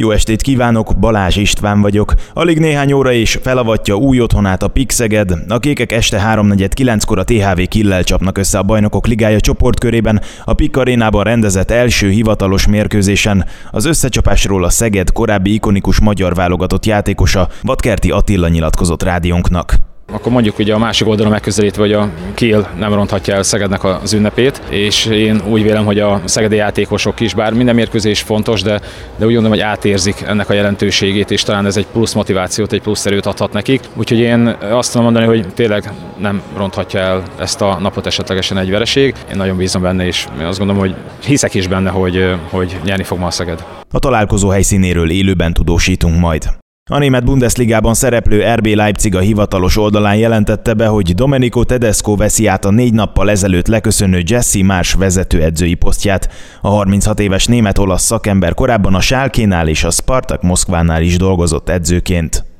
Jó estét kívánok, Balázs István vagyok. Alig néhány óra és felavatja új otthonát a Pixeged. A kékek este 3.49-kor a THV Killel csapnak össze a Bajnokok Ligája csoportkörében, a Pik arénában rendezett első hivatalos mérkőzésen. Az összecsapásról a Szeged korábbi ikonikus magyar válogatott játékosa Vadkerti Attila nyilatkozott rádiónknak akkor mondjuk ugye a másik oldalon megközelítve, hogy a Kiel nem ronthatja el Szegednek az ünnepét, és én úgy vélem, hogy a szegedi játékosok is, bár minden mérkőzés fontos, de, de úgy gondolom, hogy átérzik ennek a jelentőségét, és talán ez egy plusz motivációt, egy plusz erőt adhat nekik. Úgyhogy én azt tudom mondani, hogy tényleg nem ronthatja el ezt a napot esetlegesen egy vereség. Én nagyon bízom benne, és azt gondolom, hogy hiszek is benne, hogy, hogy nyerni fog ma a Szeged. A találkozó helyszínéről élőben tudósítunk majd. A német Bundesligában szereplő RB Leipzig a hivatalos oldalán jelentette be, hogy Domenico Tedesco veszi át a négy nappal ezelőtt leköszönő Jesse Mars vezetőedzői posztját. A 36 éves német-olasz szakember korábban a Sálkénál és a Spartak Moszkvánál is dolgozott edzőként.